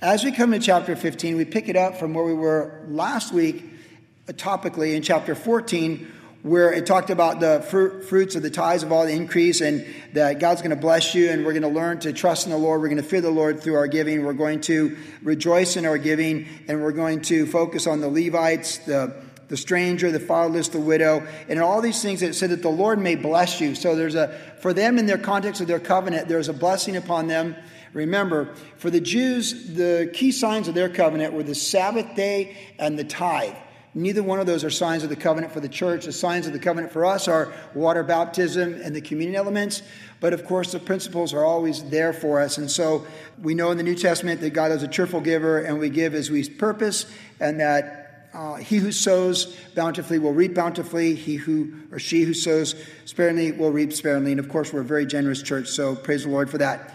As we come to chapter 15, we pick it up from where we were last week, uh, topically in chapter 14, where it talked about the fruit, fruits of the tithes of all the increase and that God's going to bless you and we're going to learn to trust in the Lord. We're going to fear the Lord through our giving. We're going to rejoice in our giving and we're going to focus on the Levites, the the stranger, the fatherless, the widow, and all these things that said that the Lord may bless you. So there's a, for them in their context of their covenant, there's a blessing upon them Remember, for the Jews, the key signs of their covenant were the Sabbath day and the tithe. Neither one of those are signs of the covenant for the church. The signs of the covenant for us are water baptism and the communion elements. But of course, the principles are always there for us. And so we know in the New Testament that God is a cheerful giver and we give as we purpose, and that uh, he who sows bountifully will reap bountifully. He who or she who sows sparingly will reap sparingly. And of course, we're a very generous church, so praise the Lord for that.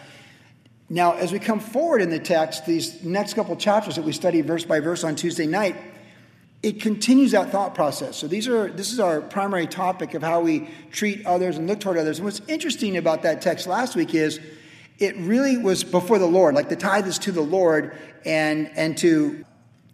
Now, as we come forward in the text, these next couple chapters that we study verse by verse on Tuesday night, it continues that thought process. So these are this is our primary topic of how we treat others and look toward others. And what's interesting about that text last week is it really was before the Lord, like the tithe is to the Lord and and to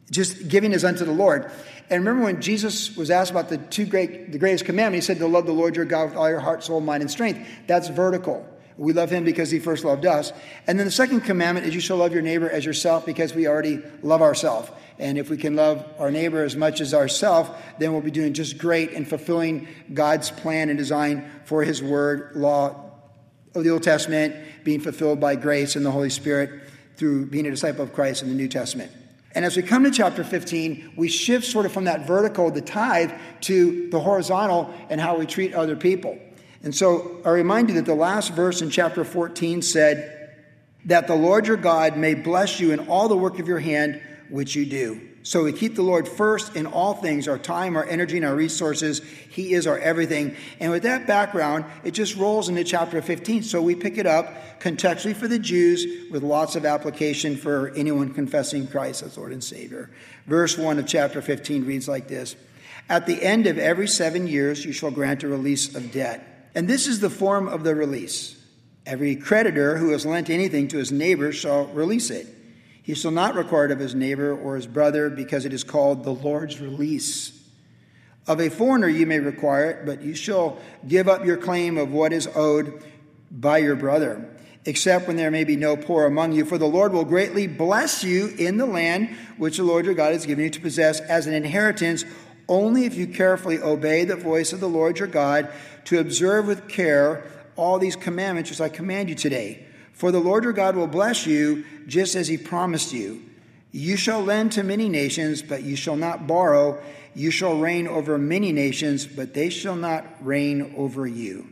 just giving is unto the Lord. And remember when Jesus was asked about the two great the greatest commandment, he said to love the Lord your God with all your heart, soul, mind, and strength. That's vertical. We love him because he first loved us. And then the second commandment is you shall love your neighbor as yourself because we already love ourselves. And if we can love our neighbor as much as ourselves, then we'll be doing just great in fulfilling God's plan and design for his word, law of the Old Testament, being fulfilled by grace and the Holy Spirit through being a disciple of Christ in the New Testament. And as we come to chapter 15, we shift sort of from that vertical, the tithe, to the horizontal and how we treat other people. And so I remind you that the last verse in chapter 14 said, That the Lord your God may bless you in all the work of your hand which you do. So we keep the Lord first in all things our time, our energy, and our resources. He is our everything. And with that background, it just rolls into chapter 15. So we pick it up contextually for the Jews with lots of application for anyone confessing Christ as Lord and Savior. Verse 1 of chapter 15 reads like this At the end of every seven years, you shall grant a release of debt and this is the form of the release. Every creditor who has lent anything to his neighbor shall release it. He shall not require it of his neighbor or his brother, because it is called the Lord's release. Of a foreigner you may require it, but you shall give up your claim of what is owed by your brother, except when there may be no poor among you. For the Lord will greatly bless you in the land which the Lord your God has given you to possess as an inheritance, only if you carefully obey the voice of the Lord your God to observe with care all these commandments which I command you today. For the Lord your God will bless you just as he promised you. You shall lend to many nations, but you shall not borrow. You shall reign over many nations, but they shall not reign over you.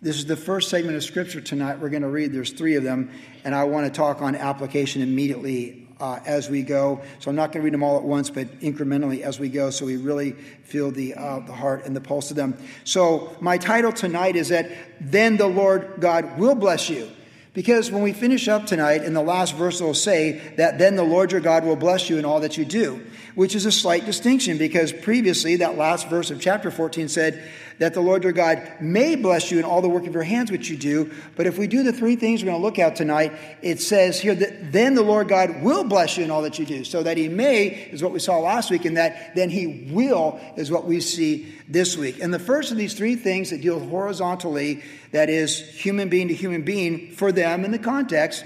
This is the first segment of scripture tonight we're going to read. There's three of them, and I want to talk on application immediately uh, as we go. So I'm not going to read them all at once, but incrementally as we go, so we really feel the uh, the heart and the pulse of them. So my title tonight is that then the Lord God will bless you. Because when we finish up tonight, in the last verse, it'll say that then the Lord your God will bless you in all that you do, which is a slight distinction because previously that last verse of chapter 14 said that the Lord your God may bless you in all the work of your hands which you do. But if we do the three things we're going to look at tonight, it says here that then the Lord God will bless you in all that you do. So that he may is what we saw last week, and that then he will is what we see this week. And the first of these three things that deal horizontally, that is human being to human being, for them in the context,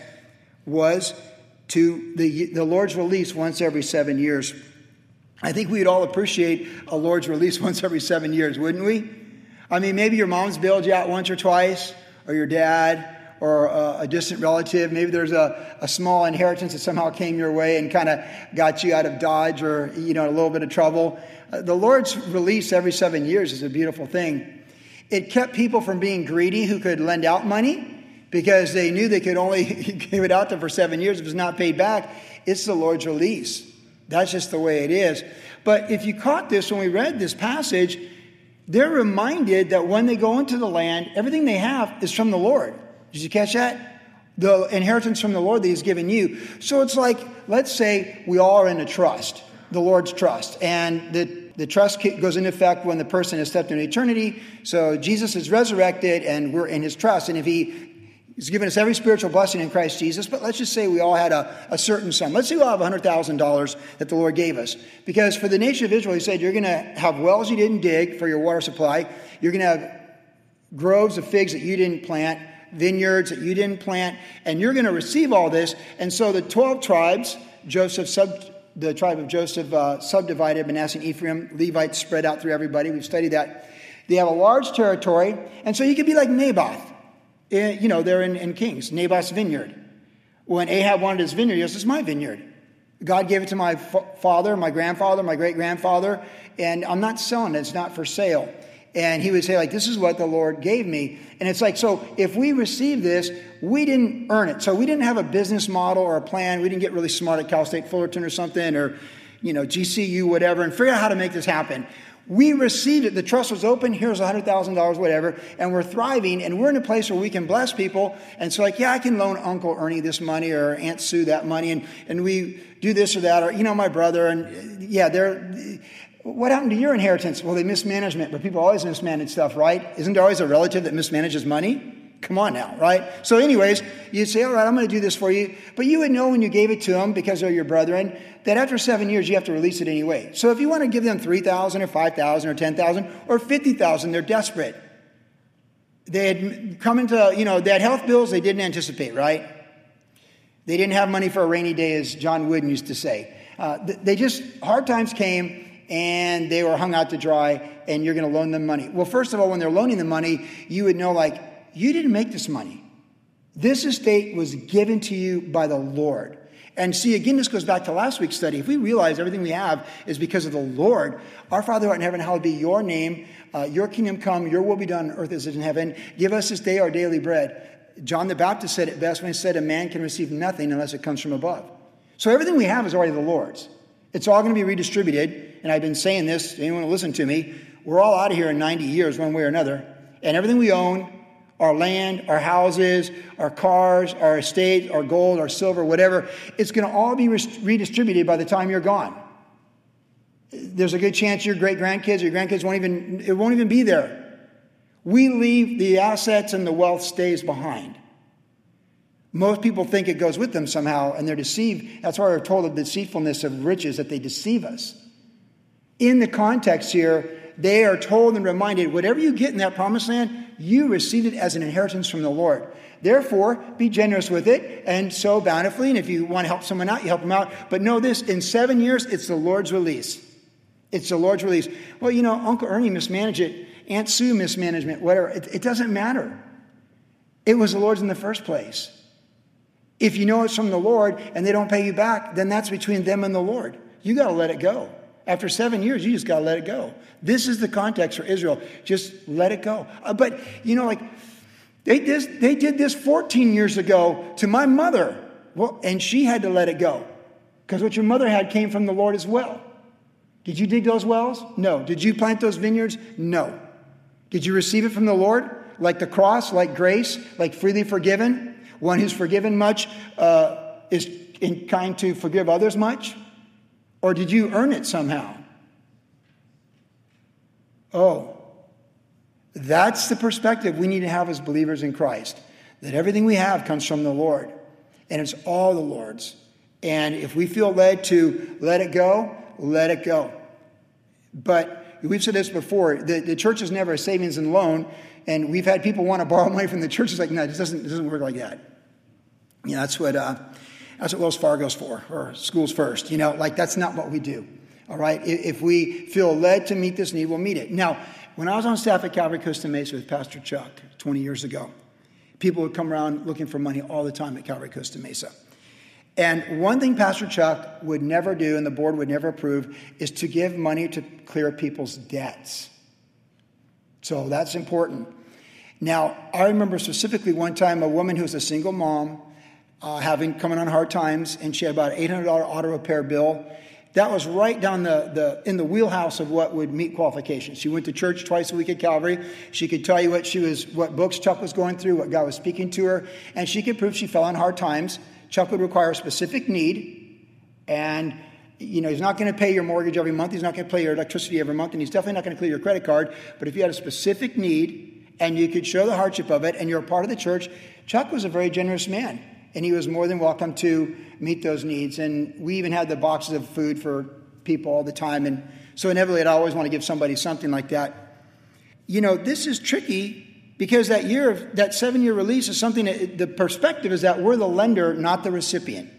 was to the, the Lord's release once every seven years. I think we'd all appreciate a Lord's release once every seven years, wouldn't we? I mean, maybe your mom's bailed you out once or twice, or your dad, or a, a distant relative. Maybe there's a, a small inheritance that somehow came your way and kind of got you out of dodge or, you know, a little bit of trouble. Uh, the Lord's release every seven years is a beautiful thing. It kept people from being greedy who could lend out money because they knew they could only give it out to for seven years if it's not paid back. It's the Lord's release. That's just the way it is. But if you caught this when we read this passage, they're reminded that when they go into the land, everything they have is from the Lord. Did you catch that? The inheritance from the Lord that He's given you. So it's like, let's say we all are in a trust, the Lord's trust, and the, the trust goes into effect when the person has stepped into eternity. So Jesus is resurrected and we're in His trust. And if He He's given us every spiritual blessing in Christ Jesus, but let's just say we all had a, a certain sum. Let's say we all have $100,000 that the Lord gave us. Because for the nation of Israel, He said, You're going to have wells you didn't dig for your water supply. You're going to have groves of figs that you didn't plant, vineyards that you didn't plant, and you're going to receive all this. And so the 12 tribes, Joseph, sub, the tribe of Joseph uh, subdivided Manasseh and Ephraim, Levites spread out through everybody. We've studied that. They have a large territory, and so you could be like Naboth. Eh, you know, they're in, in Kings, Naboth's vineyard. When Ahab wanted his vineyard, he goes, This is my vineyard. God gave it to my father, my grandfather, my great grandfather, and I'm not selling it. It's not for sale. And he would say, like, this is what the Lord gave me. And it's like, so if we receive this, we didn't earn it. So we didn't have a business model or a plan. We didn't get really smart at Cal State Fullerton or something or, you know, GCU, whatever, and figure out how to make this happen. We received it. The trust was open. Here's $100,000, whatever. And we're thriving. And we're in a place where we can bless people. And so, like, yeah, I can loan Uncle Ernie this money or Aunt Sue that money. And, and we do this or that. Or, you know, my brother. And yeah, they're. What happened to your inheritance? Well, they mismanagement, but people always mismanage stuff, right? Isn't there always a relative that mismanages money? Come on now, right? So, anyways, you'd say, All right, I'm going to do this for you. But you would know when you gave it to them because they're your brethren that after seven years you have to release it anyway. So, if you want to give them 3000 or 5000 or 10000 or 50000 they're desperate. They had come into, you know, they had health bills they didn't anticipate, right? They didn't have money for a rainy day, as John Wooden used to say. Uh, they just, hard times came and they were hung out to dry, and you're going to loan them money. Well, first of all, when they're loaning the money, you would know, like, you didn't make this money. This estate was given to you by the Lord. And see, again, this goes back to last week's study. If we realize everything we have is because of the Lord, our Father who art in heaven, hallowed be your name, uh, your kingdom come, your will be done on earth as it is in heaven. Give us this day our daily bread. John the Baptist said it best when he said, A man can receive nothing unless it comes from above. So everything we have is already the Lord's. It's all going to be redistributed. And I've been saying this, anyone will listen to me, we're all out of here in 90 years, one way or another. And everything we own, our land, our houses, our cars, our estates, our gold, our silver, whatever, it's going to all be redistributed by the time you're gone. There's a good chance your great grandkids or your grandkids won't even, it won't even be there. We leave the assets and the wealth stays behind. Most people think it goes with them somehow, and they're deceived. That's why we're told of the deceitfulness of riches, that they deceive us. In the context here, they are told and reminded whatever you get in that promised land, you receive it as an inheritance from the Lord. Therefore, be generous with it and sow bountifully. And if you want to help someone out, you help them out. But know this in seven years, it's the Lord's release. It's the Lord's release. Well, you know, Uncle Ernie mismanaged it, Aunt Sue mismanagement, whatever. It, it doesn't matter. It was the Lord's in the first place. If you know it's from the Lord and they don't pay you back, then that's between them and the Lord. You got to let it go. After seven years, you just got to let it go. This is the context for Israel. Just let it go. Uh, but, you know, like, they did, they did this 14 years ago to my mother. Well, and she had to let it go. Because what your mother had came from the Lord as well. Did you dig those wells? No. Did you plant those vineyards? No. Did you receive it from the Lord? Like the cross, like grace, like freely forgiven? One who's forgiven much uh, is kind to forgive others much? Or did you earn it somehow? Oh, that's the perspective we need to have as believers in Christ that everything we have comes from the Lord, and it's all the Lord's. And if we feel led to let it go, let it go. But we've said this before the, the church is never a savings and loan, and we've had people want to borrow money from the church. It's like, no, it doesn't, it doesn't work like that. You know, that's what, uh, that's what Wells Fargo's for, or SchoolsFirst. You know, like that's not what we do. All right? If we feel led to meet this need, we'll meet it. Now, when I was on staff at Calvary Costa Mesa with Pastor Chuck 20 years ago, people would come around looking for money all the time at Calvary Costa Mesa. And one thing Pastor Chuck would never do and the board would never approve is to give money to clear people's debts. So that's important. Now, I remember specifically one time a woman who was a single mom uh, having coming on hard times, and she had about an $800 auto repair bill. That was right down the, the in the wheelhouse of what would meet qualifications. She went to church twice a week at Calvary. She could tell you what she was, what books Chuck was going through, what God was speaking to her, and she could prove she fell on hard times. Chuck would require a specific need, and you know he's not going to pay your mortgage every month. He's not going to pay your electricity every month, and he's definitely not going to clear your credit card. But if you had a specific need and you could show the hardship of it, and you're a part of the church, Chuck was a very generous man, and he was more than welcome to meet those needs. And we even had the boxes of food for people all the time. And so inevitably, I'd always want to give somebody something like that. You know, this is tricky because that year of that seven year release is something that the perspective is that we're the lender, not the recipient.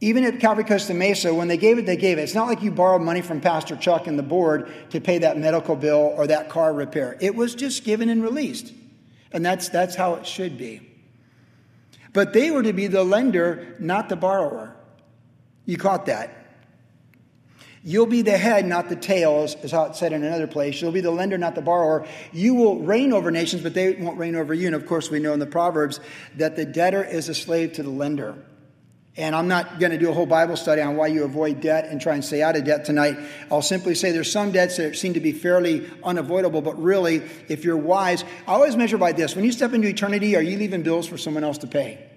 Even at Calvary Costa Mesa, when they gave it, they gave it. It's not like you borrowed money from Pastor Chuck and the board to pay that medical bill or that car repair. It was just given and released. And that's, that's how it should be. But they were to be the lender, not the borrower. You caught that. You'll be the head, not the tail, is how it's said in another place. You'll be the lender, not the borrower. You will reign over nations, but they won't reign over you. And of course, we know in the Proverbs that the debtor is a slave to the lender. And I'm not going to do a whole Bible study on why you avoid debt and try and stay out of debt tonight. I'll simply say there's some debts that seem to be fairly unavoidable, but really, if you're wise, I always measure by this. When you step into eternity, are you leaving bills for someone else to pay?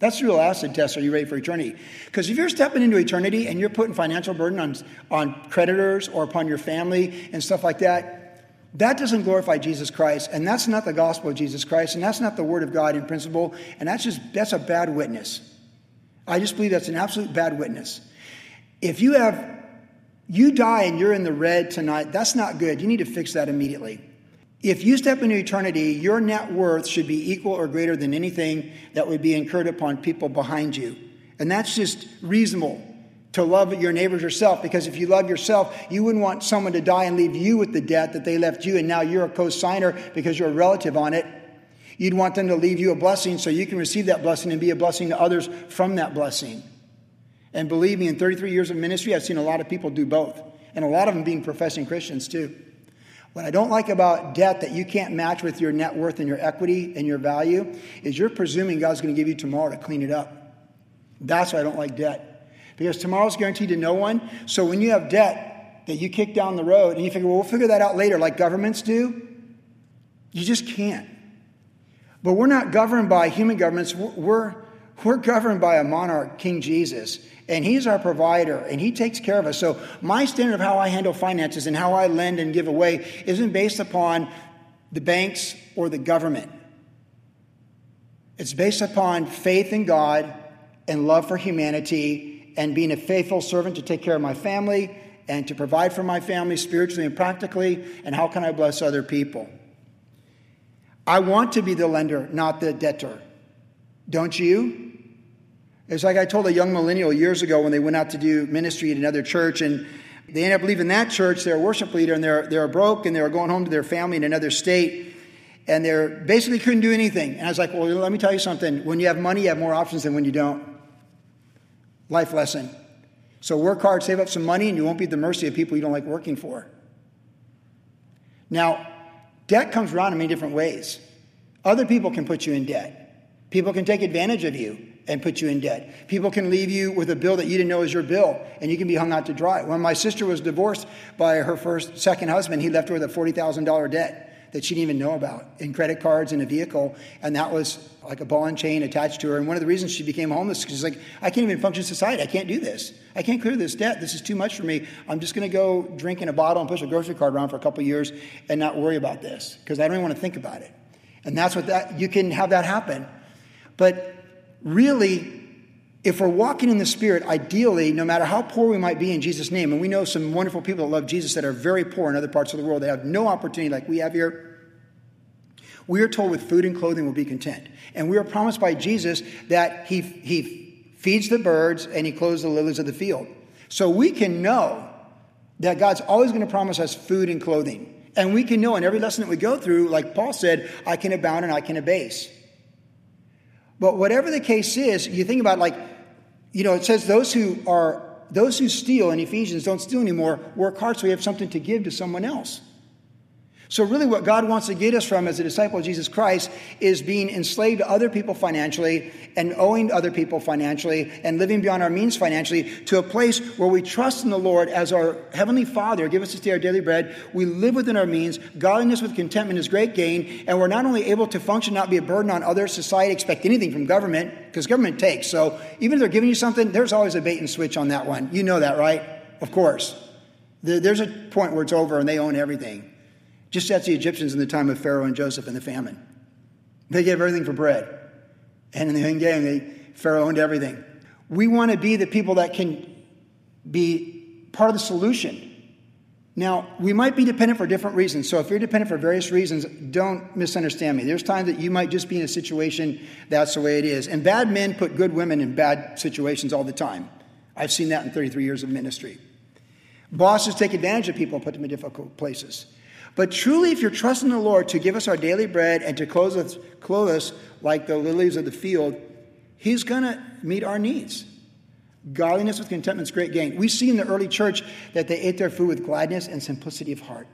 That's the real acid test. Are you ready for eternity? Because if you're stepping into eternity and you're putting financial burden on, on creditors or upon your family and stuff like that, that doesn't glorify Jesus Christ. And that's not the gospel of Jesus Christ. And that's not the word of God in principle. And that's just, that's a bad witness. I just believe that's an absolute bad witness. If you have, you die and you're in the red tonight, that's not good. You need to fix that immediately. If you step into eternity, your net worth should be equal or greater than anything that would be incurred upon people behind you. And that's just reasonable to love your neighbors yourself because if you love yourself, you wouldn't want someone to die and leave you with the debt that they left you, and now you're a co signer because you're a relative on it. You'd want them to leave you a blessing so you can receive that blessing and be a blessing to others from that blessing. And believe me, in 33 years of ministry, I've seen a lot of people do both, and a lot of them being professing Christians too. What I don't like about debt that you can't match with your net worth and your equity and your value is you're presuming God's going to give you tomorrow to clean it up. That's why I don't like debt. Because tomorrow's guaranteed to no one. So when you have debt that you kick down the road and you figure, well, we'll figure that out later, like governments do, you just can't. But we're not governed by human governments. We're, we're governed by a monarch, King Jesus, and he's our provider, and he takes care of us. So my standard of how I handle finances and how I lend and give away isn't based upon the banks or the government. It's based upon faith in God and love for humanity and being a faithful servant to take care of my family and to provide for my family spiritually and practically, and how can I bless other people. I want to be the lender, not the debtor. Don't you? It's like I told a young millennial years ago when they went out to do ministry at another church, and they ended up leaving that church, their worship leader, and they're, they're broke, and they were going home to their family in another state, and they basically couldn't do anything. And I was like, well, let me tell you something. When you have money, you have more options than when you don't. Life lesson. So work hard, save up some money, and you won't be at the mercy of people you don't like working for. Now, Debt comes around in many different ways. Other people can put you in debt. People can take advantage of you and put you in debt. People can leave you with a bill that you didn't know was your bill, and you can be hung out to dry. When my sister was divorced by her first, second husband, he left her with a $40,000 debt that she didn't even know about in credit cards and a vehicle, and that was like a ball and chain attached to her. And one of the reasons she became homeless because she's like, I can't even function in society. I can't do this. I can't clear this debt. This is too much for me. I'm just going to go drink in a bottle and push a grocery cart around for a couple years and not worry about this because I don't even want to think about it. And that's what that you can have that happen. But really, if we're walking in the Spirit, ideally, no matter how poor we might be in Jesus' name, and we know some wonderful people that love Jesus that are very poor in other parts of the world, they have no opportunity like we have here. We are told with food and clothing we'll be content. And we are promised by Jesus that he, he feeds the birds and he clothes the lilies of the field. So we can know that God's always going to promise us food and clothing. And we can know in every lesson that we go through, like Paul said, I can abound and I can abase. But whatever the case is, you think about like, you know, it says those who are those who steal in Ephesians don't steal anymore, work hard so we have something to give to someone else. So, really, what God wants to get us from as a disciple of Jesus Christ is being enslaved to other people financially and owing to other people financially and living beyond our means financially to a place where we trust in the Lord as our Heavenly Father. Give us this day our daily bread. We live within our means. Godliness with contentment is great gain. And we're not only able to function, not be a burden on others, society, expect anything from government, because government takes. So, even if they're giving you something, there's always a bait and switch on that one. You know that, right? Of course. There's a point where it's over and they own everything. Just as the Egyptians in the time of Pharaoh and Joseph and the famine. They gave everything for bread. And in the end game, they, Pharaoh owned everything. We want to be the people that can be part of the solution. Now, we might be dependent for different reasons. So if you're dependent for various reasons, don't misunderstand me. There's times that you might just be in a situation that's the way it is. And bad men put good women in bad situations all the time. I've seen that in 33 years of ministry. Bosses take advantage of people and put them in difficult places. But truly, if you're trusting the Lord to give us our daily bread and to clothe us, clothe us like the lilies of the field, He's going to meet our needs. Godliness with contentment is great gain. We see in the early church that they ate their food with gladness and simplicity of heart.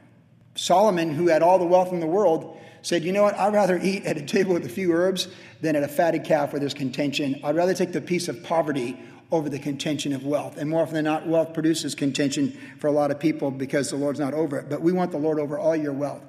Solomon, who had all the wealth in the world, said, You know what? I'd rather eat at a table with a few herbs than at a fatted calf where there's contention. I'd rather take the peace of poverty over the contention of wealth. And more often than not, wealth produces contention for a lot of people because the Lord's not over it. But we want the Lord over all your wealth.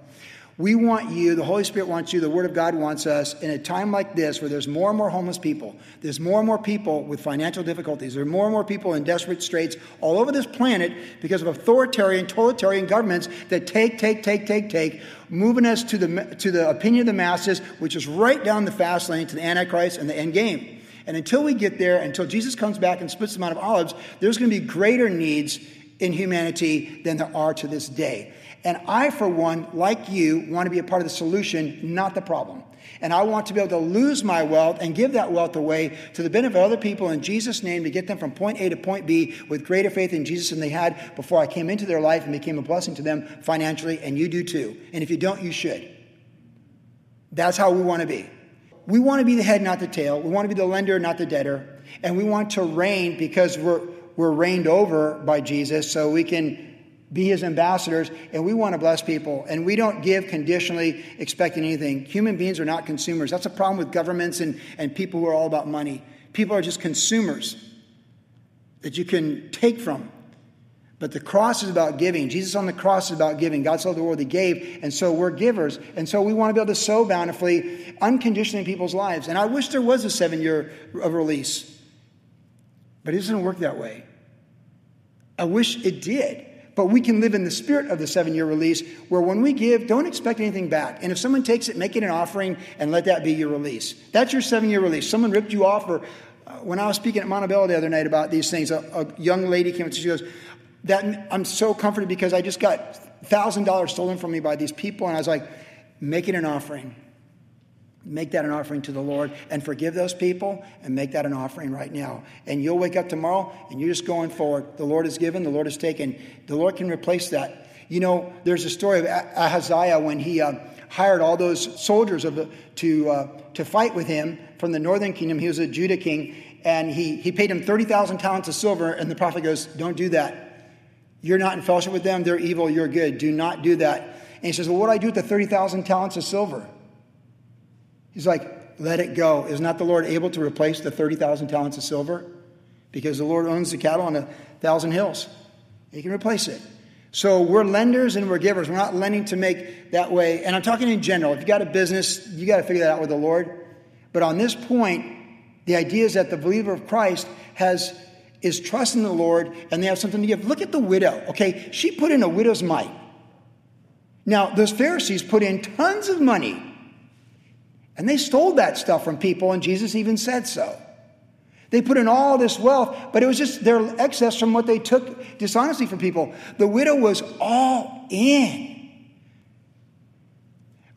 We want you, the Holy Spirit wants you, the Word of God wants us in a time like this where there's more and more homeless people, there's more and more people with financial difficulties, there are more and more people in desperate straits all over this planet because of authoritarian, totalitarian governments that take, take, take, take, take, moving us to the, to the opinion of the masses, which is right down the fast lane to the Antichrist and the end game. And until we get there, until Jesus comes back and splits the Mount of Olives, there's going to be greater needs in humanity than there are to this day. And I, for one, like you, want to be a part of the solution, not the problem. And I want to be able to lose my wealth and give that wealth away to the benefit of other people in Jesus' name to get them from point A to point B with greater faith in Jesus than they had before I came into their life and became a blessing to them financially. And you do too. And if you don't, you should. That's how we want to be. We want to be the head, not the tail. We want to be the lender, not the debtor. And we want to reign because we're, we're reigned over by Jesus so we can be his ambassadors, and we want to bless people. And we don't give conditionally expecting anything. Human beings are not consumers. That's a problem with governments and, and people who are all about money. People are just consumers that you can take from. But the cross is about giving. Jesus on the cross is about giving. God saw the world, He gave, and so we're givers. And so we want to be able to sow bountifully, unconditionally in people's lives. And I wish there was a seven year of release, but it doesn't work that way. I wish it did. But we can live in the spirit of the seven year release where when we give, don't expect anything back. And if someone takes it, make it an offering and let that be your release. That's your seven year release. Someone ripped you off, or uh, when I was speaking at Montebello the other night about these things, a, a young lady came up to me, she goes, that, I'm so comforted because I just got $1,000 stolen from me by these people. And I was like, make it an offering. Make that an offering to the Lord and forgive those people and make that an offering right now. And you'll wake up tomorrow and you're just going forward. The Lord has given, the Lord has taken. The Lord can replace that. You know, there's a story of Ahaziah when he uh, hired all those soldiers of the, to, uh, to fight with him from the northern kingdom. He was a Judah king, and he, he paid him 30,000 talents of silver. And the prophet goes, Don't do that. You're not in fellowship with them. They're evil. You're good. Do not do that. And he says, Well, what do I do with the 30,000 talents of silver? He's like, let it go. Is not the Lord able to replace the 30,000 talents of silver? Because the Lord owns the cattle on a thousand hills. He can replace it. So we're lenders and we're givers. We're not lending to make that way. And I'm talking in general. If you got a business, you got to figure that out with the Lord. But on this point, the idea is that the believer of Christ has is trusting the Lord and they have something to give. Look at the widow. Okay, she put in a widow's mite. Now, those Pharisees put in tons of money and they stole that stuff from people, and Jesus even said so. They put in all this wealth, but it was just their excess from what they took dishonestly from people. The widow was all in.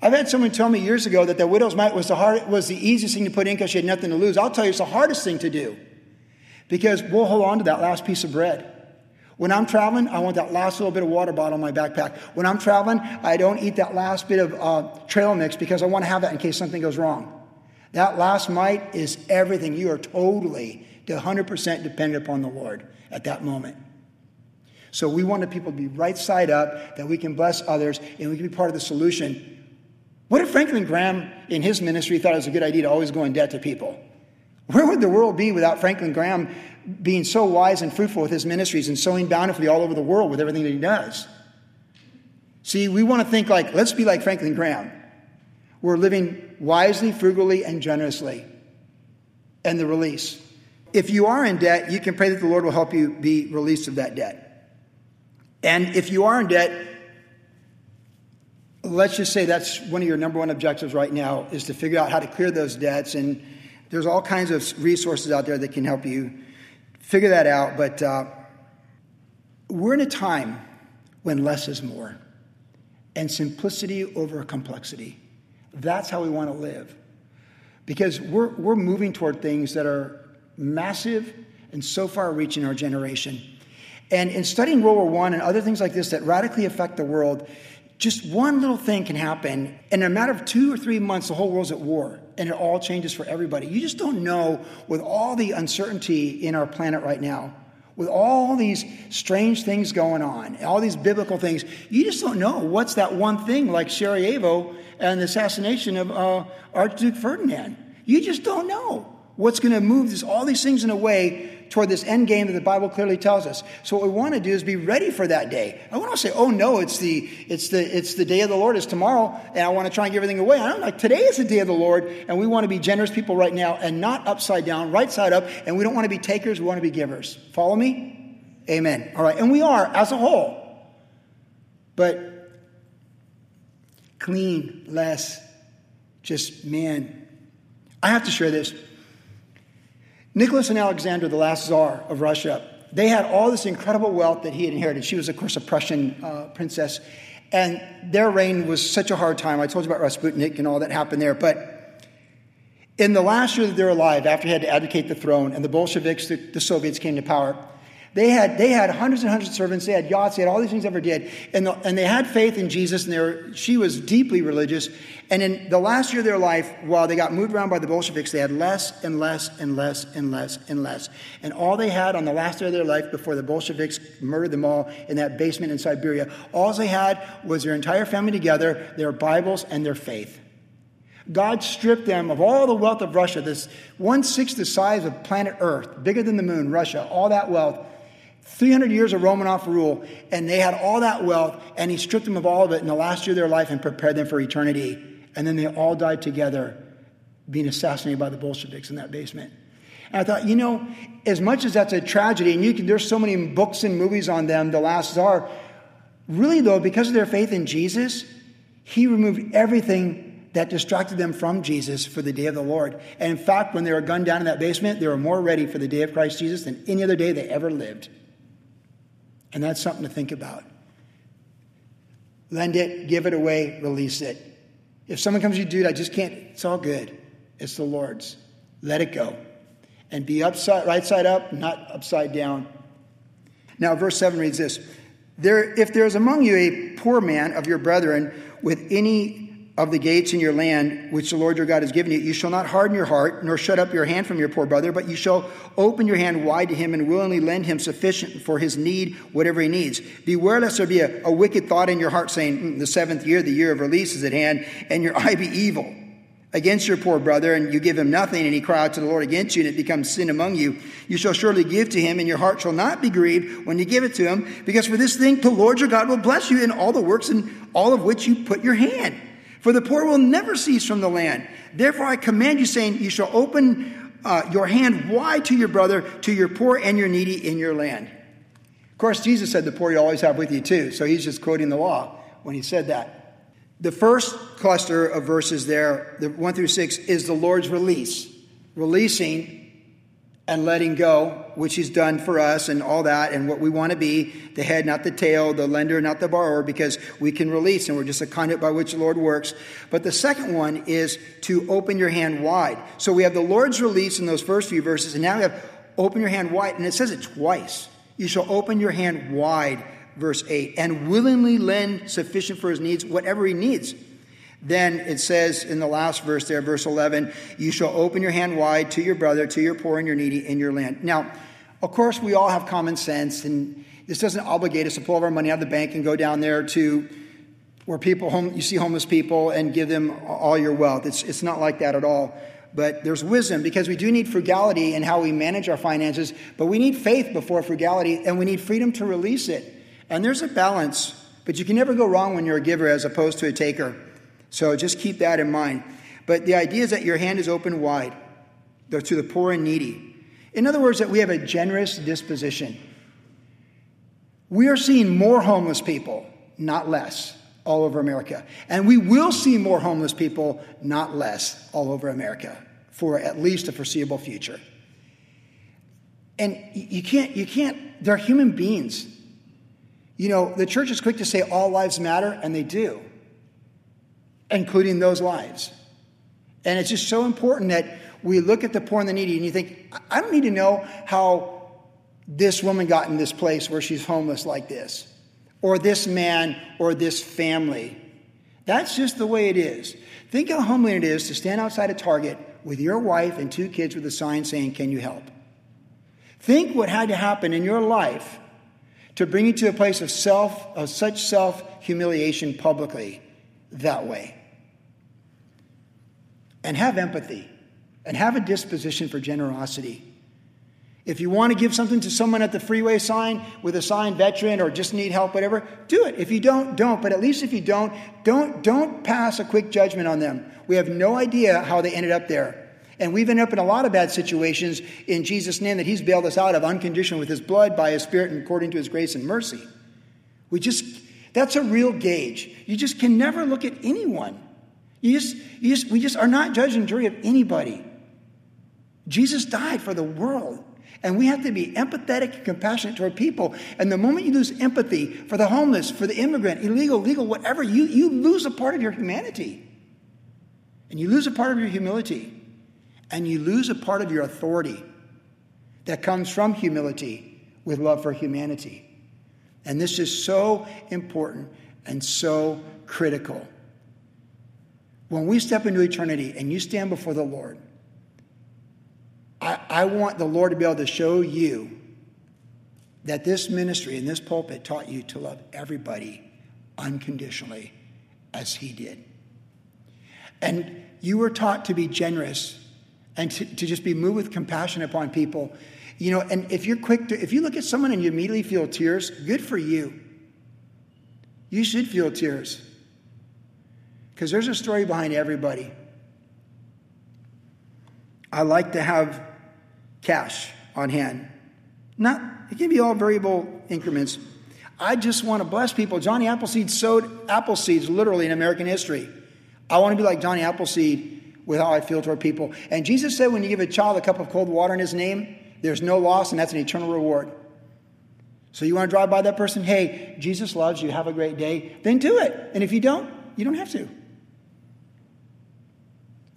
I've had someone tell me years ago that the widow's mite was the, hard, was the easiest thing to put in because she had nothing to lose. I'll tell you, it's the hardest thing to do because we'll hold on to that last piece of bread. When I'm traveling, I want that last little bit of water bottle in my backpack. When I'm traveling, I don't eat that last bit of uh, trail mix because I want to have that in case something goes wrong. That last mite is everything. You are totally, 100% dependent upon the Lord at that moment. So we want the people to be right side up, that we can bless others, and we can be part of the solution. What if Franklin Graham in his ministry thought it was a good idea to always go in debt to people? Where would the world be without Franklin Graham being so wise and fruitful with his ministries and sowing bountifully all over the world with everything that he does. See, we want to think like, let's be like Franklin Graham. We're living wisely, frugally, and generously. And the release. If you are in debt, you can pray that the Lord will help you be released of that debt. And if you are in debt, let's just say that's one of your number one objectives right now is to figure out how to clear those debts. And there's all kinds of resources out there that can help you figure that out. But uh, we're in a time when less is more and simplicity over complexity. That's how we want to live. Because we're, we're moving toward things that are massive and so far reaching our generation. And in studying World War I and other things like this that radically affect the world, just one little thing can happen. In a matter of two or three months, the whole world's at war and it all changes for everybody. You just don't know with all the uncertainty in our planet right now, with all these strange things going on, all these biblical things, you just don't know what's that one thing like Sarajevo and the assassination of uh, Archduke Ferdinand. You just don't know what's going to move this, all these things in a way toward this end game that the Bible clearly tells us. So what we want to do is be ready for that day. I want to say, oh no, it's the it's the it's the day of the Lord, it's tomorrow, and I want to try and give everything away. I don't like today is the day of the Lord, and we want to be generous people right now and not upside down, right side up, and we don't want to be takers, we want to be givers. Follow me? Amen. All right, and we are as a whole. But clean, less, just man. I have to share this. Nicholas and Alexandra, the last czar of Russia, they had all this incredible wealth that he had inherited. She was, of course, a Prussian uh, princess. And their reign was such a hard time. I told you about Rasputin and all that happened there. But in the last year that they were alive, after he had to abdicate the throne and the Bolsheviks, the, the Soviets came to power, they had, they had hundreds and hundreds of servants. They had yachts. They had all these things they ever did. And, the, and they had faith in Jesus, and they were, she was deeply religious. And in the last year of their life, while they got moved around by the Bolsheviks, they had less and less and less and less and less. And all they had on the last day of their life before the Bolsheviks murdered them all in that basement in Siberia, all they had was their entire family together, their Bibles, and their faith. God stripped them of all the wealth of Russia, this one sixth the size of planet Earth, bigger than the moon, Russia, all that wealth. 300 years of Romanov rule, and they had all that wealth, and he stripped them of all of it in the last year of their life and prepared them for eternity. And then they all died together, being assassinated by the Bolsheviks in that basement. And I thought, you know, as much as that's a tragedy, and can, there's so many books and movies on them, the last czar, really though, because of their faith in Jesus, he removed everything that distracted them from Jesus for the day of the Lord. And in fact, when they were gunned down in that basement, they were more ready for the day of Christ Jesus than any other day they ever lived. And that's something to think about. Lend it, give it away, release it. If someone comes to you, dude, I just can't, it's all good. It's the Lord's. Let it go. And be upside, right side up, not upside down. Now, verse 7 reads this there, If there is among you a poor man of your brethren with any of the gates in your land which the Lord your God has given you, you shall not harden your heart, nor shut up your hand from your poor brother, but you shall open your hand wide to him and willingly lend him sufficient for his need, whatever he needs. Beware lest there be a, a wicked thought in your heart, saying, mm, The seventh year, the year of release is at hand, and your eye be evil against your poor brother, and you give him nothing, and he cry out to the Lord against you, and it becomes sin among you. You shall surely give to him, and your heart shall not be grieved when you give it to him, because for this thing the Lord your God will bless you in all the works and all of which you put your hand. For the poor will never cease from the land. Therefore, I command you, saying, You shall open uh, your hand wide to your brother, to your poor and your needy in your land. Of course, Jesus said, The poor you always have with you, too. So he's just quoting the law when he said that. The first cluster of verses there, the 1 through 6, is the Lord's release, releasing and letting go, which he's done for us and all that, and what we want to be the head, not the tail, the lender, not the borrower, because we can release and we're just a conduit by which the Lord works. But the second one is to open your hand wide. So we have the Lord's release in those first few verses, and now we have open your hand wide, and it says it twice. You shall open your hand wide, verse 8, and willingly lend sufficient for his needs, whatever he needs. Then it says in the last verse there, verse 11, you shall open your hand wide to your brother, to your poor and your needy in your land. Now, of course, we all have common sense, and this doesn't obligate us to pull our money out of the bank and go down there to where people, home, you see homeless people and give them all your wealth. It's, it's not like that at all. But there's wisdom because we do need frugality in how we manage our finances, but we need faith before frugality, and we need freedom to release it. And there's a balance, but you can never go wrong when you're a giver as opposed to a taker. So just keep that in mind. But the idea is that your hand is open wide to the poor and needy. In other words, that we have a generous disposition. We are seeing more homeless people, not less, all over America. And we will see more homeless people, not less, all over America for at least a foreseeable future. And you can't, you can't, they're human beings. You know, the church is quick to say all lives matter, and they do, including those lives. And it's just so important that we look at the poor and the needy, and you think, I don't need to know how this woman got in this place where she's homeless like this, or this man, or this family. That's just the way it is. Think how humbling it is to stand outside a Target with your wife and two kids with a sign saying, Can you help? Think what had to happen in your life to bring you to a place of self, of such self humiliation publicly that way. And have empathy and have a disposition for generosity. If you want to give something to someone at the freeway sign with a sign veteran or just need help, whatever, do it. If you don't, don't. But at least if you don't, don't, don't pass a quick judgment on them. We have no idea how they ended up there. And we've ended up in a lot of bad situations in Jesus' name that He's bailed us out of unconditional with His blood, by His Spirit, and according to His grace and mercy. We just, that's a real gauge. You just can never look at anyone. You just, you just, we just are not judge and jury of anybody. Jesus died for the world. And we have to be empathetic and compassionate toward people. And the moment you lose empathy for the homeless, for the immigrant, illegal, legal, whatever, you, you lose a part of your humanity. And you lose a part of your humility and you lose a part of your authority that comes from humility with love for humanity. And this is so important and so critical. When we step into eternity and you stand before the Lord, I, I want the Lord to be able to show you that this ministry and this pulpit taught you to love everybody unconditionally as He did. And you were taught to be generous and to, to just be moved with compassion upon people. You know, and if you're quick to, if you look at someone and you immediately feel tears, good for you. You should feel tears. Because there's a story behind everybody. I like to have cash on hand. Not, it can be all variable increments. I just want to bless people. Johnny Appleseed sowed apple seeds literally in American history. I want to be like Johnny Appleseed with how I feel toward people. And Jesus said, when you give a child a cup of cold water in his name, there's no loss, and that's an eternal reward. So you want to drive by that person? Hey, Jesus loves you. Have a great day. Then do it. And if you don't, you don't have to.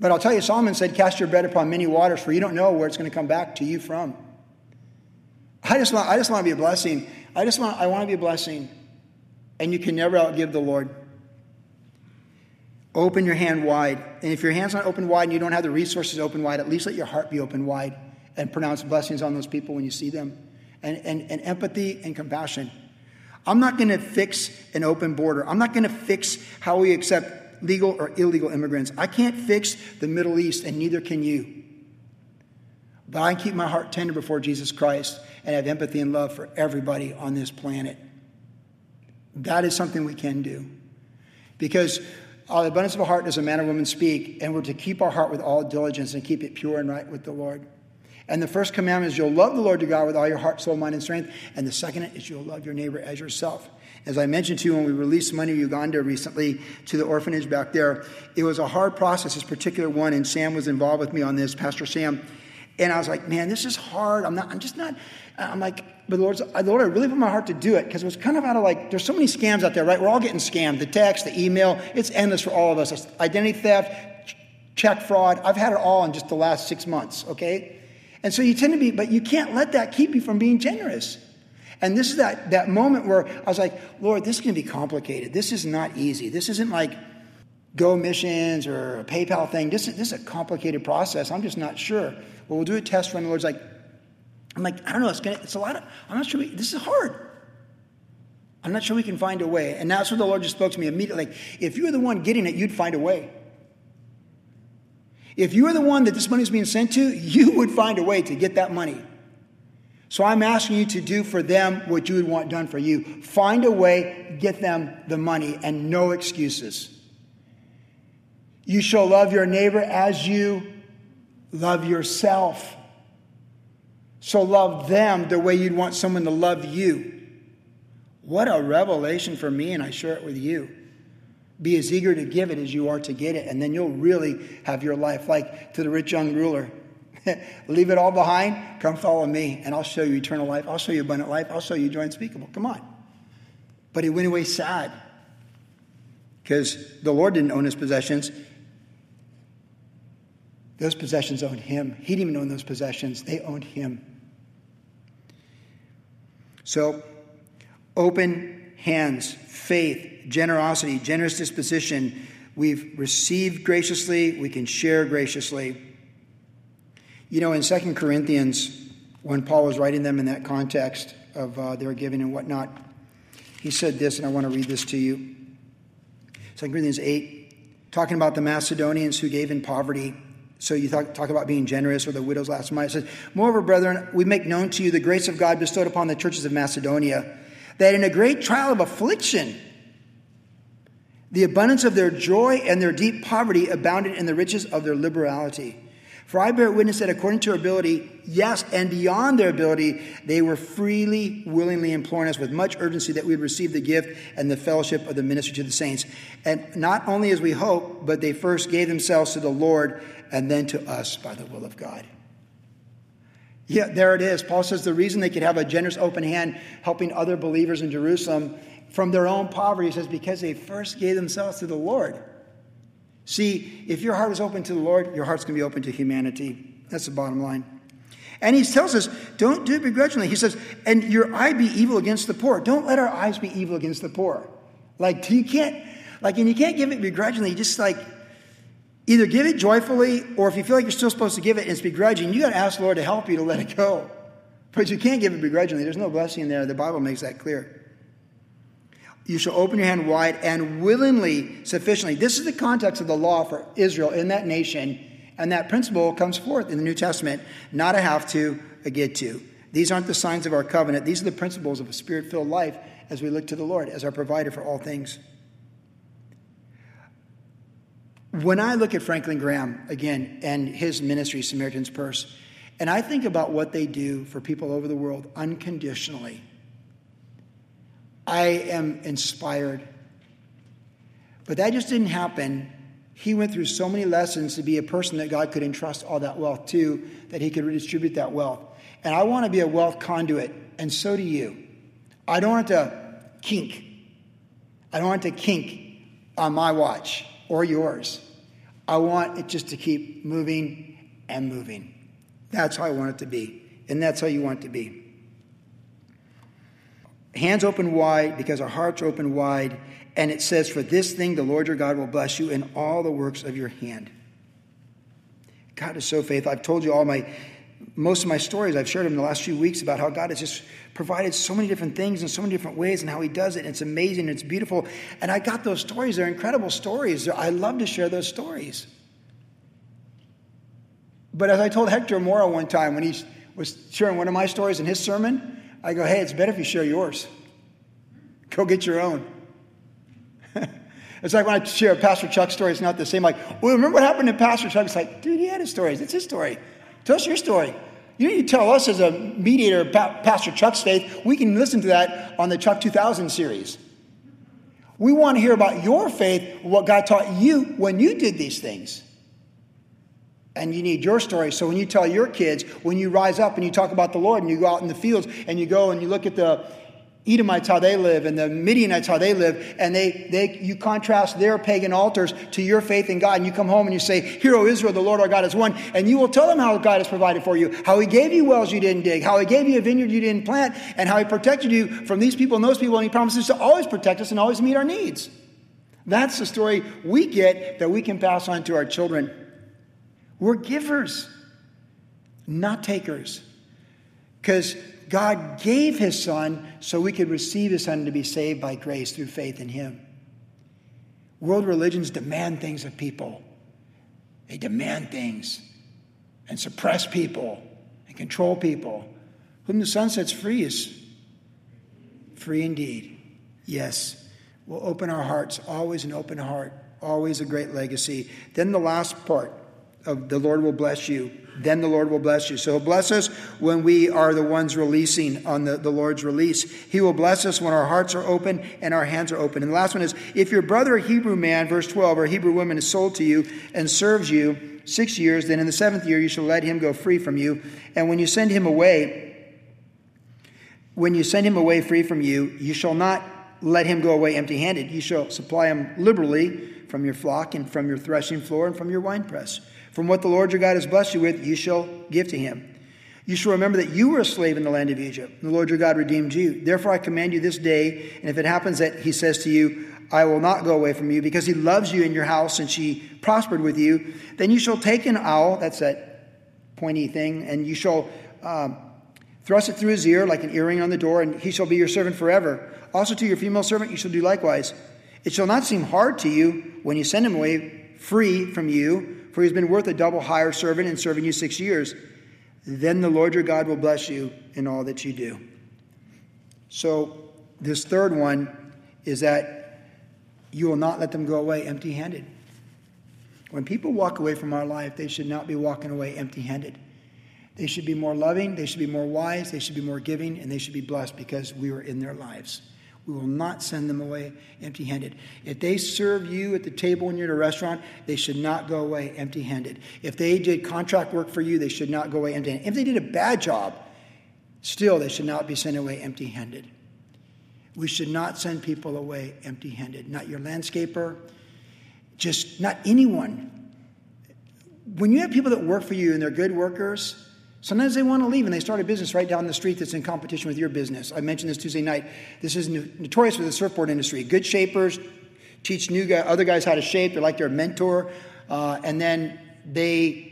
But I'll tell you, Solomon said, Cast your bread upon many waters, for you don't know where it's going to come back to you from. I just want, I just want to be a blessing. I just want, I want to be a blessing. And you can never outgive the Lord. Open your hand wide. And if your hand's not open wide and you don't have the resources open wide, at least let your heart be open wide and pronounce blessings on those people when you see them. And, and, and empathy and compassion. I'm not going to fix an open border. I'm not going to fix how we accept legal or illegal immigrants. I can't fix the Middle East, and neither can you. But I can keep my heart tender before Jesus Christ and have empathy and love for everybody on this planet. That is something we can do. Because out the abundance of a heart does a man or woman speak, and we're to keep our heart with all diligence and keep it pure and right with the Lord. And the first commandment is you'll love the Lord your God with all your heart, soul, mind, and strength. And the second is you'll love your neighbor as yourself. As I mentioned to you when we released money Uganda recently to the orphanage back there, it was a hard process, this particular one, and Sam was involved with me on this, Pastor Sam. And I was like, man, this is hard. I'm not, I'm just not, I'm like, but the Lord, I really put my heart to do it because it was kind of out of like, there's so many scams out there, right? We're all getting scammed. The text, the email, it's endless for all of us. It's identity theft, check fraud. I've had it all in just the last six months, okay? And so you tend to be, but you can't let that keep you from being generous. And this is that, that moment where I was like, Lord, this is going to be complicated. This is not easy. This isn't like Go Missions or a PayPal thing. This is, this is a complicated process. I'm just not sure. Well, we'll do a test run. The Lord's like, I'm like, I don't know. It's, gonna, it's a lot of, I'm not sure. We, this is hard. I'm not sure we can find a way. And that's what the Lord just spoke to me immediately. Like, if you were the one getting it, you'd find a way. If you were the one that this money is being sent to, you would find a way to get that money. So I'm asking you to do for them what you would want done for you. Find a way, get them the money, and no excuses. You shall love your neighbor as you love yourself. So love them the way you'd want someone to love you. What a revelation for me, and I share it with you. Be as eager to give it as you are to get it, and then you'll really have your life. Like to the rich young ruler, leave it all behind, come follow me, and I'll show you eternal life. I'll show you abundant life. I'll show you joy unspeakable. Come on. But he went away sad because the Lord didn't own his possessions. Those possessions owned him. He didn't even own those possessions, they owned him. So, open hands, faith, generosity, generous disposition. We've received graciously, we can share graciously. You know, in Second Corinthians, when Paul was writing them in that context of uh, their giving and whatnot, he said this, and I want to read this to you. 2 Corinthians 8, talking about the Macedonians who gave in poverty. So you talk, talk about being generous or the widows last night. It says, Moreover, brethren, we make known to you the grace of God bestowed upon the churches of Macedonia, that in a great trial of affliction, the abundance of their joy and their deep poverty abounded in the riches of their liberality. For I bear witness that according to our ability, yes, and beyond their ability, they were freely, willingly imploring us with much urgency that we would receive the gift and the fellowship of the ministry to the saints. And not only as we hope, but they first gave themselves to the Lord and then to us by the will of God. Yeah, there it is. Paul says the reason they could have a generous open hand helping other believers in Jerusalem from their own poverty, is because they first gave themselves to the Lord. See, if your heart is open to the Lord, your heart's going to be open to humanity. That's the bottom line. And he tells us, don't do it begrudgingly. He says, and your eye be evil against the poor. Don't let our eyes be evil against the poor. Like, you can't, like, and you can't give it begrudgingly. Just like, either give it joyfully, or if you feel like you're still supposed to give it and it's begrudging, you got to ask the Lord to help you to let it go. But you can't give it begrudgingly. There's no blessing there. The Bible makes that clear. You shall open your hand wide and willingly, sufficiently. This is the context of the law for Israel in that nation. And that principle comes forth in the New Testament not a have to, a get to. These aren't the signs of our covenant. These are the principles of a spirit filled life as we look to the Lord as our provider for all things. When I look at Franklin Graham again and his ministry, Samaritan's Purse, and I think about what they do for people over the world unconditionally I am inspired. But that just didn't happen. He went through so many lessons to be a person that God could entrust all that wealth to, that he could redistribute that wealth. And I want to be a wealth conduit, and so do you. I don't want to kink. I don't want to kink on my watch or yours. I want it just to keep moving and moving. That's how I want it to be. And that's how you want it to be hands open wide because our hearts are open wide. And it says, For this thing the Lord your God will bless you in all the works of your hand. God is so faithful. I've told you all my most of my stories I've shared them in the last few weeks about how God has just provided so many different things in so many different ways and how He does it. And it's amazing. It's beautiful. And I got those stories. They're incredible stories. I love to share those stories. But as I told Hector Mora one time when he was sharing one of my stories in his sermon, I go, hey, it's better if you share yours. Go get your own. it's like when I share Pastor Chuck's story, it's not the same. Like, well, remember what happened to Pastor Chuck? It's like, dude, he had his stories. It's his story. Tell us your story. You need to tell us as a mediator of Pastor Chuck's faith. We can listen to that on the Chuck 2000 series. We want to hear about your faith, what God taught you when you did these things. And you need your story. So when you tell your kids, when you rise up and you talk about the Lord and you go out in the fields and you go and you look at the Edomites how they live and the Midianites how they live, and they, they you contrast their pagan altars to your faith in God, and you come home and you say, Hear, O Israel, the Lord our God is one, and you will tell them how God has provided for you, how He gave you wells you didn't dig, how He gave you a vineyard you didn't plant, and how He protected you from these people and those people, and He promises to always protect us and always meet our needs. That's the story we get that we can pass on to our children. We're givers, not takers. Because God gave his son so we could receive his son to be saved by grace through faith in him. World religions demand things of people. They demand things and suppress people and control people. Whom the Son sets free is free indeed. Yes, we'll open our hearts, always an open heart, always a great legacy. Then the last part of the Lord will bless you. then the Lord will bless you. So bless us when we are the ones releasing on the, the Lord's release. He will bless us when our hearts are open and our hands are open. And the last one is if your brother, a Hebrew man, verse 12, or Hebrew woman is sold to you and serves you six years, then in the seventh year you shall let him go free from you. And when you send him away, when you send him away free from you, you shall not let him go away empty handed. You shall supply him liberally from your flock and from your threshing floor and from your winepress. From what the Lord your God has blessed you with, you shall give to him. You shall remember that you were a slave in the land of Egypt. And the Lord your God redeemed you. Therefore, I command you this day, and if it happens that he says to you, I will not go away from you, because he loves you in your house and she prospered with you, then you shall take an awl, that's that pointy thing, and you shall um, thrust it through his ear like an earring on the door, and he shall be your servant forever. Also to your female servant you shall do likewise. It shall not seem hard to you when you send him away free from you for he has been worth a double hire servant in serving you six years. Then the Lord your God will bless you in all that you do. So, this third one is that you will not let them go away empty handed. When people walk away from our life, they should not be walking away empty handed. They should be more loving, they should be more wise, they should be more giving, and they should be blessed because we were in their lives. We will not send them away empty handed. If they serve you at the table when you're at a restaurant, they should not go away empty handed. If they did contract work for you, they should not go away empty handed. If they did a bad job, still they should not be sent away empty handed. We should not send people away empty handed. Not your landscaper, just not anyone. When you have people that work for you and they're good workers, Sometimes they want to leave and they start a business right down the street that's in competition with your business. I mentioned this Tuesday night. This is notorious for the surfboard industry. Good shapers teach new guy, other guys how to shape. They're like their mentor, uh, and then they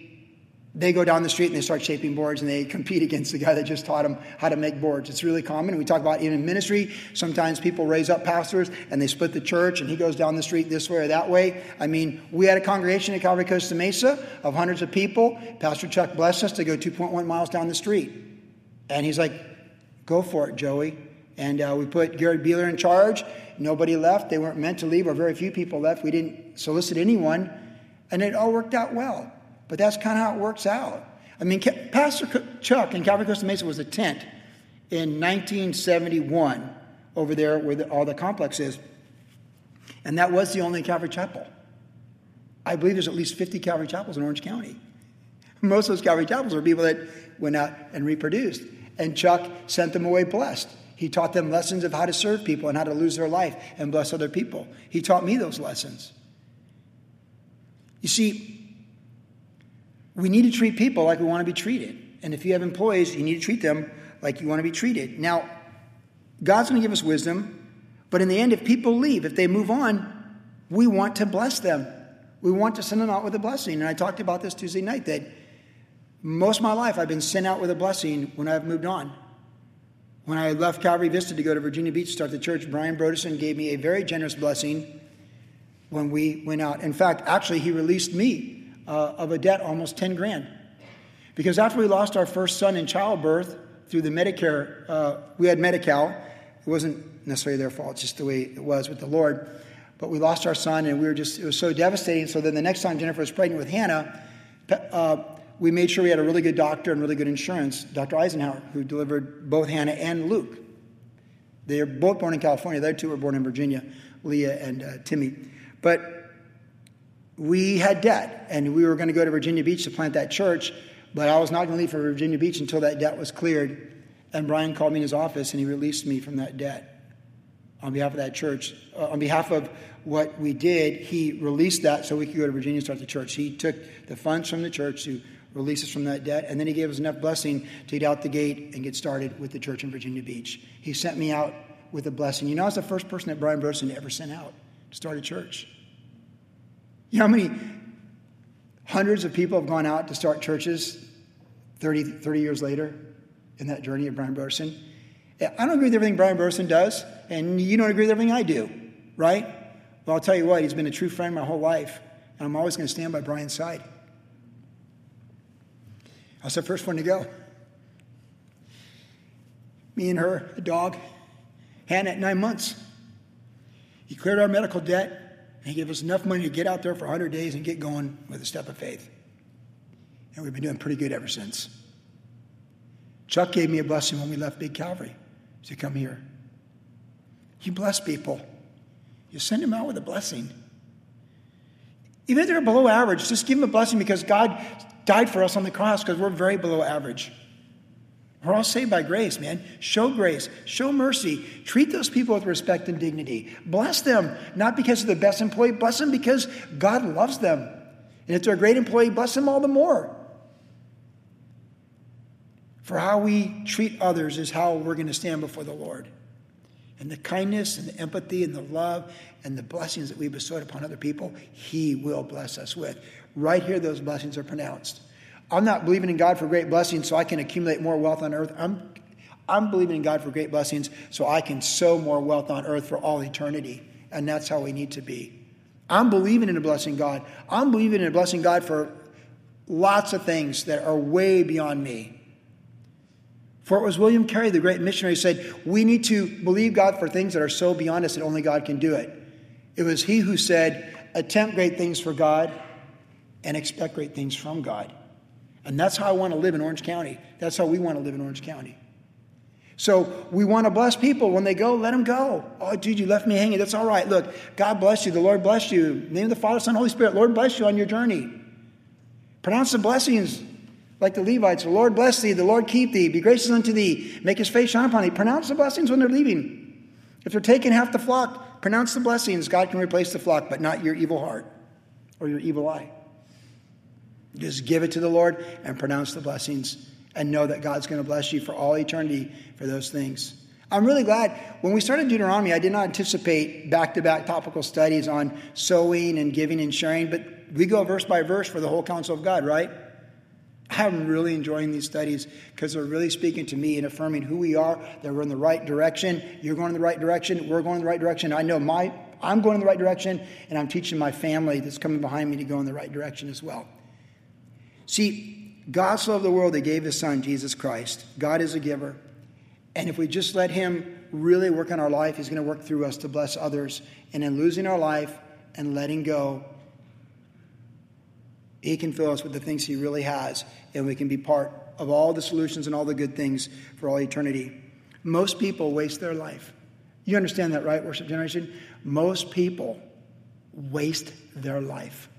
they go down the street and they start shaping boards and they compete against the guy that just taught them how to make boards. It's really common. We talk about even in ministry. Sometimes people raise up pastors and they split the church and he goes down the street this way or that way. I mean, we had a congregation at Calvary Costa Mesa of hundreds of people. Pastor Chuck blessed us to go 2.1 miles down the street. And he's like, go for it, Joey. And uh, we put Gary Beeler in charge. Nobody left. They weren't meant to leave, or very few people left. We didn't solicit anyone. And it all worked out well. But that's kind of how it works out. I mean, Pastor Chuck in Calvary Costa Mesa was a tent in 1971 over there where the, all the complex is. And that was the only Calvary chapel. I believe there's at least 50 Calvary chapels in Orange County. Most of those Calvary chapels were people that went out and reproduced. And Chuck sent them away blessed. He taught them lessons of how to serve people and how to lose their life and bless other people. He taught me those lessons. You see, we need to treat people like we want to be treated. And if you have employees, you need to treat them like you want to be treated. Now, God's going to give us wisdom, but in the end, if people leave, if they move on, we want to bless them. We want to send them out with a blessing. And I talked about this Tuesday night that most of my life I've been sent out with a blessing when I've moved on. When I left Calvary Vista to go to Virginia Beach to start the church, Brian Brodersen gave me a very generous blessing when we went out. In fact, actually, he released me uh, of a debt almost 10 grand. Because after we lost our first son in childbirth through the Medicare, uh, we had Medi Cal. It wasn't necessarily their fault, just the way it was with the Lord. But we lost our son, and we were just, it was so devastating. So then the next time Jennifer was pregnant with Hannah, uh, we made sure we had a really good doctor and really good insurance, Dr. Eisenhower, who delivered both Hannah and Luke. They are both born in California. The other two were born in Virginia, Leah and uh, Timmy. But we had debt, and we were going to go to Virginia Beach to plant that church, but I was not going to leave for Virginia Beach until that debt was cleared. And Brian called me in his office, and he released me from that debt on behalf of that church. Uh, on behalf of what we did, he released that so we could go to Virginia and start the church. He took the funds from the church to release us from that debt, and then he gave us enough blessing to get out the gate and get started with the church in Virginia Beach. He sent me out with a blessing. You know, I was the first person that Brian Brodersen ever sent out to start a church. You know how many hundreds of people have gone out to start churches 30, 30 years later in that journey of Brian Brodersen? I don't agree with everything Brian Brodersen does, and you don't agree with everything I do, right? Well, I'll tell you what, he's been a true friend my whole life, and I'm always going to stand by Brian's side. I was the first one to go. Me and her, a dog, Hannah at nine months. He cleared our medical debt. He gave us enough money to get out there for 100 days and get going with a step of faith. And we've been doing pretty good ever since. Chuck gave me a blessing when we left Big Calvary to come here. You bless people, you send them out with a blessing. Even if they're below average, just give them a blessing because God died for us on the cross because we're very below average. We're all saved by grace, man. Show grace, show mercy, treat those people with respect and dignity. Bless them, not because they're the best employee, bless them because God loves them. And if they're a great employee, bless them all the more. For how we treat others is how we're going to stand before the Lord. And the kindness and the empathy and the love and the blessings that we bestowed upon other people, He will bless us with. Right here, those blessings are pronounced. I'm not believing in God for great blessings so I can accumulate more wealth on earth. I'm, I'm believing in God for great blessings so I can sow more wealth on earth for all eternity. And that's how we need to be. I'm believing in a blessing God. I'm believing in a blessing God for lots of things that are way beyond me. For it was William Carey, the great missionary, said, We need to believe God for things that are so beyond us that only God can do it. It was he who said, Attempt great things for God and expect great things from God. And that's how I want to live in Orange County. That's how we want to live in Orange County. So we want to bless people. When they go, let them go. Oh, dude, you left me hanging. That's all right. Look, God bless you. The Lord bless you. name of the Father, Son, Holy Spirit. Lord bless you on your journey. Pronounce the blessings like the Levites. The Lord bless thee. The Lord keep thee. Be gracious unto thee. Make his face shine upon thee. Pronounce the blessings when they're leaving. If they're taking half the flock, pronounce the blessings. God can replace the flock, but not your evil heart or your evil eye. Just give it to the Lord and pronounce the blessings and know that God's going to bless you for all eternity for those things. I'm really glad when we started Deuteronomy, I did not anticipate back to back topical studies on sowing and giving and sharing, but we go verse by verse for the whole counsel of God, right? I'm really enjoying these studies because they're really speaking to me and affirming who we are, that we're in the right direction. You're going in the right direction. We're going in the right direction. I know my I'm going in the right direction, and I'm teaching my family that's coming behind me to go in the right direction as well. See, God so loved the world, He gave His Son, Jesus Christ. God is a giver. And if we just let Him really work on our life, He's going to work through us to bless others. And in losing our life and letting go, He can fill us with the things He really has, and we can be part of all the solutions and all the good things for all eternity. Most people waste their life. You understand that, right, worship generation? Most people waste their life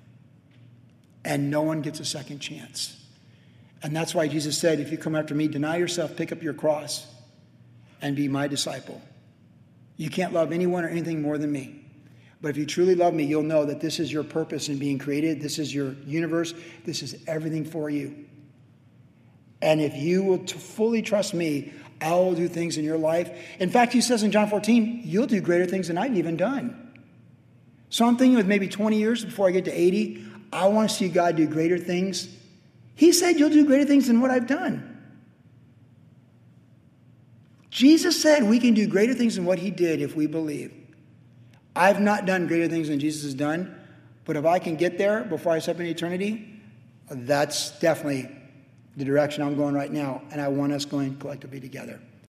and no one gets a second chance. And that's why Jesus said, If you come after me, deny yourself, pick up your cross, and be my disciple. You can't love anyone or anything more than me. But if you truly love me, you'll know that this is your purpose in being created. This is your universe. This is everything for you. And if you will fully trust me, I will do things in your life. In fact, he says in John 14, you'll do greater things than I've even done. So I'm thinking with maybe 20 years before I get to 80, I want to see God do greater things. He said, You'll do greater things than what I've done. Jesus said we can do greater things than what he did if we believe. I've not done greater things than Jesus has done, but if I can get there before I step into eternity, that's definitely the direction I'm going right now, and I want us going collectively together.